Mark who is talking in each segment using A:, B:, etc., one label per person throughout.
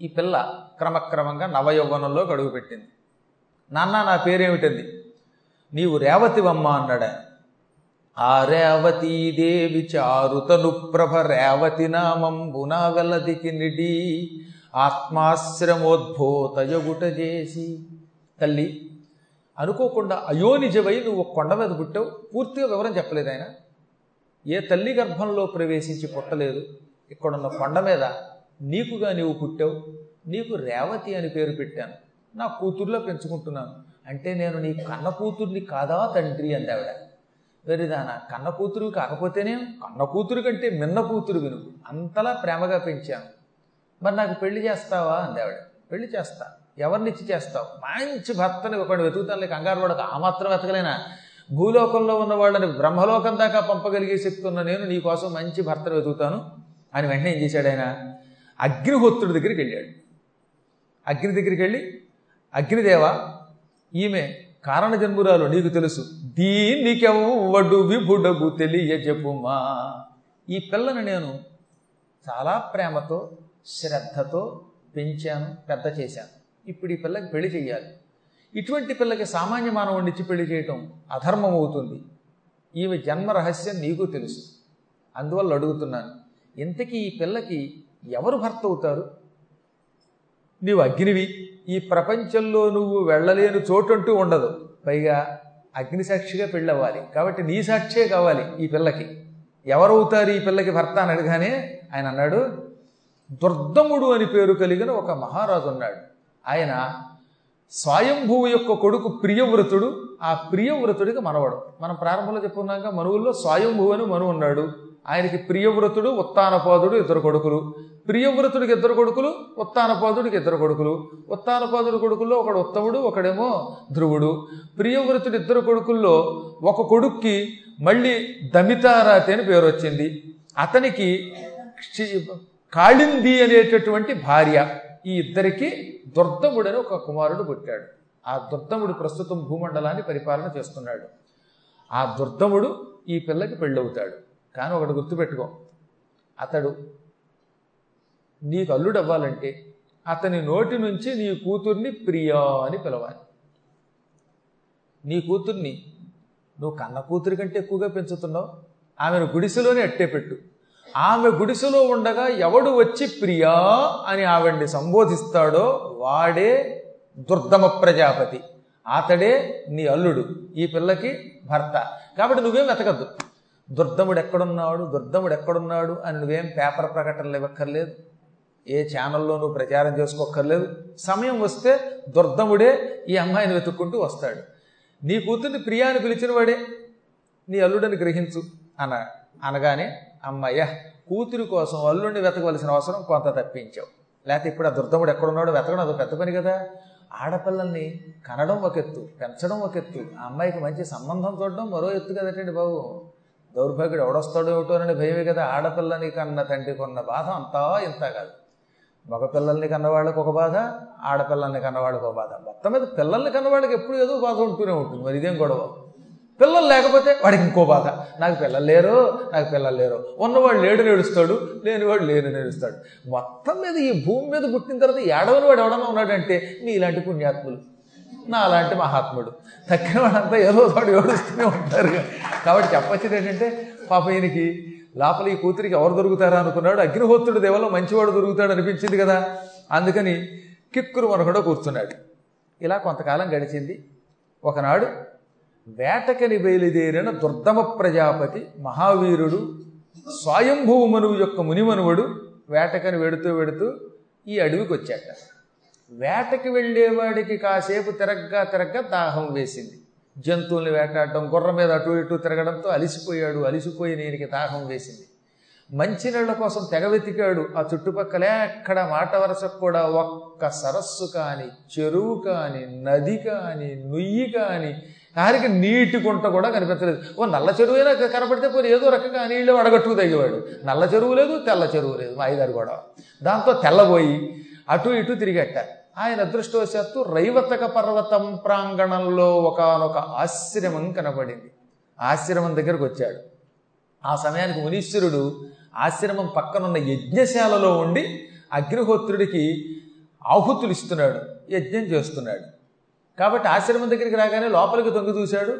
A: ఈ పిల్ల క్రమక్రమంగా నవయౌవనంలోకి అడుగుపెట్టింది. నాన్న నా పేరేమిటంది? నీవు రేవతివమ్మ అన్నాడా ఆ రేవతీదేవి చారుతను ప్రభ రేవతి నామంబునా వెల్లదికి నిడి ఆత్మాశ్రమోద్భూతయగుట చేసి. తల్లి అనుకోకుండా అయోనిజవై నువ్వు కొండ మీద పుట్టావు. పూర్తిగా వివరం చెప్పలేదు ఆయన. ఏ తల్లి గర్భంలో ప్రవేశించి పుట్టలేదు. ఇక్కడున్న కొండ మీద నీకుగా నీవు పుట్టావు నీకు రేవతి అని పేరు పెట్టాను నా కూతుర్లో పెంచుకుంటున్నాను. అంటే నేను నీ కన్న కూతుర్ని కాదా తండ్రి అందావిడ. వెరిదాన కన్న కూతురు కాకపోతేనే కన్న కూతురు కంటే మిన్న కూతురు విను. అంతలా ప్రేమగా పెంచాను. మరి నాకు పెళ్ళి చేస్తావా అందావిడ. పెళ్ళి చేస్తా. ఎవరినిచ్చి చేస్తావు? మంచి భర్తని ఒకటి వెతుకుతాను. లేక కంగారు వాడక ఆ మాత్రం వెతకలేనా? భూలోకంలో ఉన్న వాళ్ళని బ్రహ్మలోకం దాకా పంపగలిగే శక్తి ఉన్న నేను నీ కోసం మంచి భర్తను వెతుకుతాను. అని వెంటనే ఏం చేశాడు ఆయన? అగ్నిహోత్రుడి దగ్గరికి వెళ్ళాడు. అగ్ని దగ్గరికి వెళ్ళి అగ్నిదేవ ఈమె కారణజన్మురాలు నీకు తెలుసు. దీనికెవ్వడు విభుడగు తెలియ ఈ పిల్లను నేను చాలా ప్రేమతో శ్రద్ధతో పెంచాను పెద్ద చేశాను. ఇప్పుడు ఈ పిల్లకి పెళ్ళి చేయాలి ఇటువంటి పిల్లకి సామాన్య మానవుడిని ఇచ్చి పెళ్ళి చేయటం అధర్మం అవుతుంది ఈమె జన్మ రహస్యం నీకు తెలుసు. అందువల్ల అడుగుతున్నాను ఇంతకీ ఈ పిల్లకి ఎవరు భర్త అవుతారు నీవు అగ్నివి. ఈ ప్రపంచంలో నువ్వు వెళ్ళలేని చోటంటూ ఉండదు. పైగా అగ్ని సాక్షిగా పెళ్ళవ్వాలి. కాబట్టి నీ సాక్షే కావాలి ఈ పిల్లకి. ఎవరవుతారు ఈ పిల్లకి భర్త అని అడగానే ఆయన అన్నాడు దుర్దముడు అని పేరు కలిగిన ఒక మహారాజు ఉన్నాడు. ఆయన స్వయంభువు యొక్క కొడుకు ప్రియవ్రతుడు. ఆ ప్రియవ్రతుడికి మనవడు. మనం ప్రారంభంలో చెప్పుకున్నాక మనువుల్లో స్వయంభువు అని మనువు ఉన్నాడు. ఆయనకి ప్రియవ్రతుడు ఉత్తానపాదుడు ఇద్దరు కొడుకులు. ప్రియవ్రతుడికి ఇద్దరు కొడుకులు ఉత్తానపాదుడికి ఇద్దరు కొడుకులు. ఉత్తానపాదుడి కొడుకుల్లో ఒకడు ఉత్తముడు ఒకడేమో ధ్రువుడు. ప్రియవ్రతుడి ఇద్దరు కొడుకుల్లో ఒక కొడుక్కి మళ్ళీ దమితారాతి అని పేరు వచ్చింది. అతనికి కాళింది అనేటటువంటి భార్య. ఈ ఇద్దరికి దుర్దముడని ఒక కుమారుడు పుట్టాడు. ఆ దుర్దముడు ప్రస్తుతం భూమండలాన్ని పరిపాలన చేస్తున్నాడు. ఆ దుర్దముడు ఈ పిల్లకి పెళ్ళవుతాడు. కానీ ఒకటి గుర్తుపెట్టుకో. అతడు నీకు అల్లుడు అవ్వాలంటే అతని నోటి నుంచి నీ కూతుర్ని ప్రియా అని పిలవాలి. నీ కూతుర్ని నువ్వు కన్న కూతురి కంటే ఎక్కువగా పెంచుతున్నావు. ఆమెను గుడిసెలోనే అట్టే పెట్టు. ఆమె గుడిసెలో ఉండగా ఎవడు వచ్చి ప్రియా అని ఆవిడ్ని సంబోధిస్తాడో వాడే దుర్దమ ప్రజాపతి. అతడే నీ అల్లుడు ఈ పిల్లకి భర్త. కాబట్టి నువ్వేం వెతకద్దు. దుర్దముడు ఎక్కడున్నాడు దుర్దముడు ఎక్కడున్నాడు అని నువ్వేం పేపర్ ప్రకటనలు ఇవ్వక్కర్లేదు. ఏ ఛానల్లోనూ నువ్వు ప్రచారం చేసుకోక్కర్లేదు. సమయం వస్తే దుర్దముడే ఈ అమ్మాయిని వెతుక్కుంటూ వస్తాడు. నీ కూతుర్ని ప్రియాని పిలిచిన వాడే నీ అల్లుడని గ్రహించు అన అనగానే అమ్మయ్య కూతురి కోసం అల్లుడిని వెతకవలసిన అవసరం కొంత తప్పించావు. లేకపోతే ఇప్పుడు ఆ దుర్దముడు ఎక్కడున్నాడో వెతకడం అది పెద్ద పని కదా. ఆడపిల్లల్ని కనడం ఒక ఎత్తు పెంచడం ఒక ఎత్తు ఆ అమ్మాయికి మంచి సంబంధం చూడడం మరో ఎత్తు కదటండి బాబు. దౌర్భాగ్యుడు ఎవడొస్తాడో ఏమిటోనని భయమే కదా ఆడపిల్లని కన్న తండ్రి కొన్న బాధ అంతా ఇంత కాదు. మగపిల్లల్ని కన్నవాళ్ళకి ఒక బాధ ఆడపిల్లల్ని కన్నవాళ్ళకి ఒక బాధ. మొత్తం మీద పిల్లల్ని కన్నవాళ్ళకి ఎప్పుడు ఏదో బాధ ఉంటూనే ఉంటుంది. మరి ఇదేం గొడవ? పిల్లలు లేకపోతే వాడికి ఇంకో బాధ. నాకు పిల్లలు లేరు నాకు పిల్లలు లేరు. ఉన్నవాడు లేడు నేడుస్తాడు లేనివాడు లేడు నేడుస్తాడు. మొత్తం మీద ఈ భూమి మీద పుట్టిన తర్వాత ఏడవని వాడు ఎవడన్నా ఉన్నాడంటే నీ ఇలాంటి పుణ్యాత్ములు. నా అలాంటి మహాత్ముడు. తక్కిన వాడంతా ఏదో వాడు ఏడుస్తూనే ఉంటారు కాబట్టి చెప్పొచ్చేది ఏంటంటే పాప ఈయనకి లోపల ఈ కూతురికి ఎవరు దొరుకుతారా అనుకున్నాడు. అగ్నిహోత్రుడు దేవలో మంచివాడు దొరుకుతాడు అనిపించింది కదా. అందుకని కిక్కురు మనకుండా కూర్చున్నాడు. ఇలా కొంతకాలం గడిచింది. ఒకనాడు వేటకని బయలుదేరిన దుర్దమ ప్రజాపతి మహావీరుడు స్వయంభూ మనువు యొక్క మునిమనువుడు వేటకని వెడుతూ వెడుతూ ఈ అడవికి వచ్చాట. వేటకి వెళ్ళేవాడికి కాసేపు తిరగ్గా తిరగ్గా దాహం వేసింది. జంతువుల్ని వేటాడడం గుర్రం మీద అటు ఇటు తిరగడంతో అలిసిపోయాడు. అలిసిపోయి నేనికి దాహం వేసింది. మంచినీళ్ళ కోసం తెగ వెతికాడు. ఆ చుట్టుపక్కల ఎక్కడ మాట వరసకు కూడా ఒక్క సరస్సు కాని చెరువు కాని నది కాని నుయ్యి కాని ఆరికి నీటి గుంట కూడా కనిపించలేదు. ఓ నల్ల చెరువు అయినా కనపడితే పోయి ఏదో రకంగా నీళ్ళు అడగట్టుకు తగ్గేవాడు నల్ల చెరువు లేదు తెల్ల చెరువు లేదు మా ఐదారు కూడా దాంతో తెల్లబోయి అటు ఇటు తిరిగట్టారు ఆయన అదృష్టవశాత్తు రైవతక పర్వతం ప్రాంగణంలో ఒకనొక ఆశ్రమం కనబడింది. ఆశ్రమం దగ్గరకు వచ్చాడు. ఆ సమయానికి మునీశ్వరుడు ఆశ్రమం పక్కనున్న యజ్ఞశాలలో ఉండి అగ్నిహోత్రుడికి ఆహుతులు ఇస్తున్నాడు యజ్ఞం చేస్తున్నాడు. కాబట్టి ఆశ్రమం దగ్గరికి రాగానే లోపలికి తొంగి చూశాడు.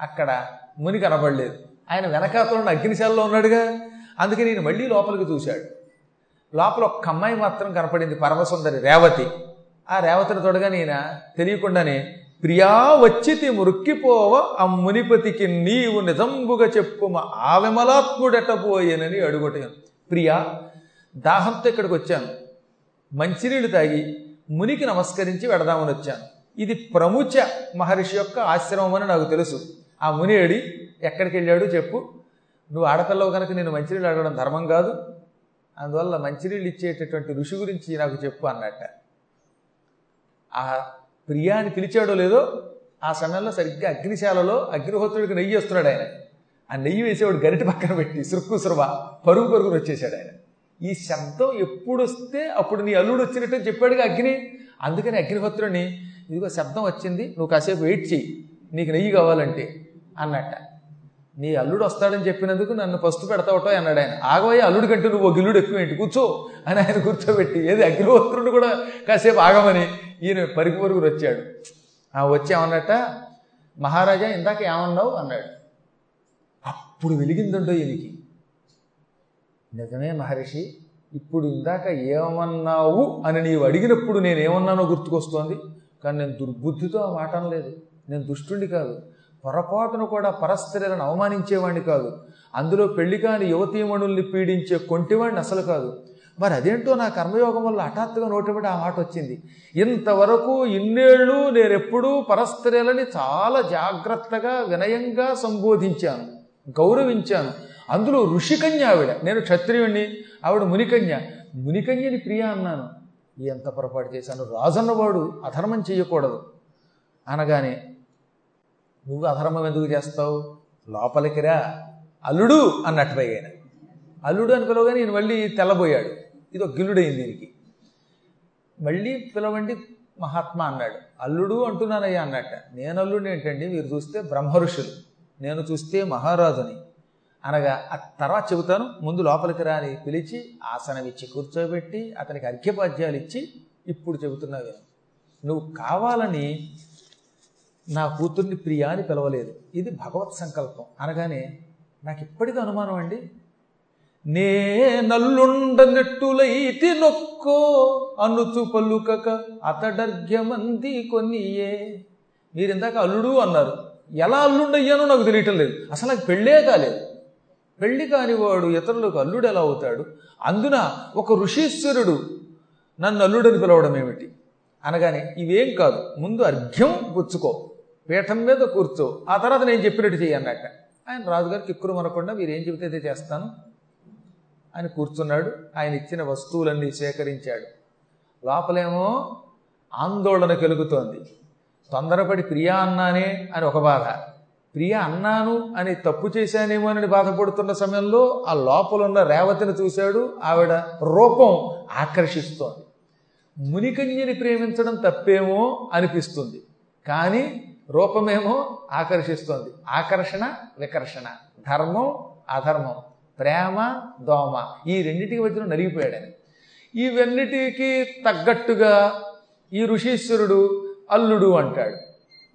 A: అక్కడ ముని కనబడలేదు. ఆయన వెనకాతలో ఉన్న అగ్నిశాలలో ఉన్నాడుగా. అందుకే నేను మళ్ళీ లోపలికి చూశాడు. లోపల ఒక్క అమ్మాయి మాత్రం కనపడింది పరమసుందరి రేవతి. ఆ రేవతిని తొడగా నేను తెలియకుండానే ప్రియా వచ్చితి మురుక్కిపోవ ఆ మునిపతికి నీవు నిజంబుగా చెప్పుమ ఆ విమలాత్ముడెట్టపోయేనని అడుగుటాను ప్రియా దాహంతో ఇక్కడికి వచ్చాను. మంచినీళ్ళు తాగి మునికి నమస్కరించి వెడదామని వచ్చాను. ఇది ప్రముచ మహర్షి యొక్క ఆశ్రమం అని నాకు తెలుసు. ఆ ముని అడి ఎక్కడికి వెళ్ళాడు చెప్పు. నువ్వు ఆడపిల్లవు కనుక నేను మంచినీళ్ళు అడగడం ధర్మం కాదు. అందువల్ల మంచినీళ్ళు ఇచ్చేటటువంటి ఋషి గురించి నాకు చెప్పు అన్నట్ట. ఆ ప్రియాని పిలిచాడో లేదో ఆ సమయంలో సరిగ్గా అగ్నిశాలలో అగ్నిహోత్రుడికి నెయ్యి వస్తున్నాడు ఆయన. ఆ నెయ్యి వేసేవాడు గరిట పక్కన పెట్టి సురుక్కు సురవ పరుగు పరుగును వచ్చేసాడు ఆయన. ఈ శబ్దం ఎప్పుడు వస్తే అప్పుడు నీ అల్లుడు వచ్చినట్టు చెప్పాడుగా అగ్ని. అందుకని అగ్నిహోత్రుడిని ఇదిగో శబ్దం వచ్చింది నువ్వు కాసేపు వెయిట్ చెయ్యి నీకు నెయ్యి కావాలంటే అన్నట్ట. నీ అల్లుడు వస్తాడని చెప్పినందుకు నన్ను ఫస్ట్ పెడతావటో అన్నాడు ఆయన. ఆగవయ్య అల్లుడు కంటే నువ్వు గిల్లుడు ఎక్కువ ఏంటి? కూర్చో అని ఆయన కూర్చోబెట్టి ఏది? అగ్నిహోత్రుడు కూడా కాసేపు ఆగమని ఈయన పరుగు పరుగురు వచ్చాడు. ఆ వచ్చి ఏమన్నట్ట మహారాజా ఇందాక ఏమన్నావు? అన్నాడు. అప్పుడు వెలిగిందండో ఈయనకి. నిజమే మహర్షి ఇప్పుడు ఇందాక ఏమన్నావు? అని నీవు అడిగినప్పుడు నేను ఏమన్నానో గుర్తుకొస్తోంది. కానీ నేను దుర్బుద్ధితో ఆ మాట అనలేదు. నేను దుష్టుణ్ణి కాదు. పొరపాటును కూడా పరస్త్రీలను అవమానించేవాడిని కాదు. అందులో పెళ్ళి కాని యువతీమణుల్ని పీడించే కొంటివాడిని అసలు కాదు. మరి అదేంటో నా కర్మయోగం వల్ల హఠాత్తుగా నోటిబడి ఆ మాట వచ్చింది. ఇంతవరకు ఇన్నేళ్ళు నేనెప్పుడూ పరస్త్రీలని చాలా జాగ్రత్తగా వినయంగా సంబోధించాను గౌరవించాను. అందులో ఋషికన్య ఆవిడ నేను క్షత్రియుణ్ణి ఆవిడ మునికన్య. మునికన్యని ప్రియ అన్నాను. ఎంత పొరపాటు చేశాను రాజన్నవాడు అధర్మం చేయకూడదు. అనగానే నువ్వు అధర్మం ఎందుకు చేస్తావు? లోపలికి రా అల్లుడు అన్నట్టుపై ఆయన. అల్లుడు అని పిలవగానే నేను మళ్ళీ తెల్లబోయాడు. ఇది ఒక గిల్లుడైంది దీనికి. మళ్ళీ పిలవండి మహాత్మా అన్నాడు. అల్లుడు అంటున్నానయ్యా అన్నట్ట. నేను అల్లుడు ఏంటండి? మీరు చూస్తే బ్రహ్మఋషులు. నేను చూస్తే మహారాజుని. అనగా ఆ తర్వాత చెబుతాను. ముందు లోపలికి రాని పిలిచి ఆసనమిచ్చి ఇచ్చి కూర్చోబెట్టి అతనికి అర్ఘ్యపాద్యాలు ఇచ్చి ఇప్పుడు చెబుతున్నావు నువ్వు కావాలని నా కూతుర్ని ప్రియా అని పిలవలేదు. ఇది భగవత్ సంకల్పం. అనగానే నాకు ఇప్పటికీ అనుమానం అండి? నే నల్లుండనట్టులైతి నొక్కో అనుచు పలుకక అతడర్ఘ్యమంది కొన్నియే మీరు ఇందాక అల్లుడు అన్నారు. ఎలా అల్లుండయ్యానో నాకు తెలియటం లేదు. అసలు నాకు పెళ్ళే కాలేదు. పెళ్ళి కానివాడు ఇతరులకు అల్లుడు ఎలా అవుతాడు? అందున ఒక ఋషీశ్వరుడు నన్ను అల్లుడని పిలవడం ఏమిటి? అనగానే ఇవేం కాదు. ముందు అర్ఘ్యం పుచ్చుకో. పీఠం మీద కూర్చో. ఆ తర్వాత నేను చెప్పినట్టు చేయన్నట్ట ఆయన రాజుగారికి ఎక్కువ మనకుండా మీరు ఏం చెబితే అయితే చేస్తాను. ఆయన కూర్చున్నాడు. ఆయన ఇచ్చిన వస్తువులన్నీ సేకరించాడు. లోపలేమో ఆందోళన కలుగుతోంది. తొందరపడి ప్రియా అన్నానే అని ఒక బాధ. ప్రియ అన్నాను అని తప్పు చేశానేమో అని బాధపడుతున్న సమయంలో ఆ లోపల ఉన్న రేవతిని చూశాడు. ఆవిడ రూపం ఆకర్షిస్తోంది. మునికంజని ప్రేమించడం తప్పేమో అనిపిస్తుంది. కానీ రూపమేమో ఆకర్షిస్తోంది. ఆకర్షణ వికర్షణ. ధర్మం అధర్మం. ప్రేమ దోమ. ఈ రెండింటికి వచ్చిన నలిగిపోయాడు ఆయన. తగ్గట్టుగా ఈ ఋషీశ్వరుడు అల్లుడు అంటాడు.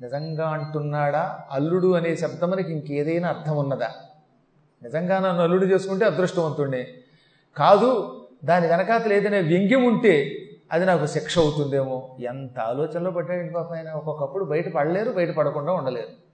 A: నిజంగా అంటున్నాడా? అల్లుడు అనే శబ్దమునికి ఇంకేదైనా అర్థం ఉన్నదా? నిజంగా నన్ను అల్లుడు చేసుకుంటే అదృష్టవంతుండే కాదు దాని వెనకాతలు ఏదైనా వ్యంగ్యం ఉంటే అది నాకు శిక్ష అవుతుందేమో? ఎంత ఆలోచనలో పడ్డాడు పాప ఆయన? ఒక్కొక్కప్పుడు బయట పడలేరు బయట పడకుండా ఉండలేరు.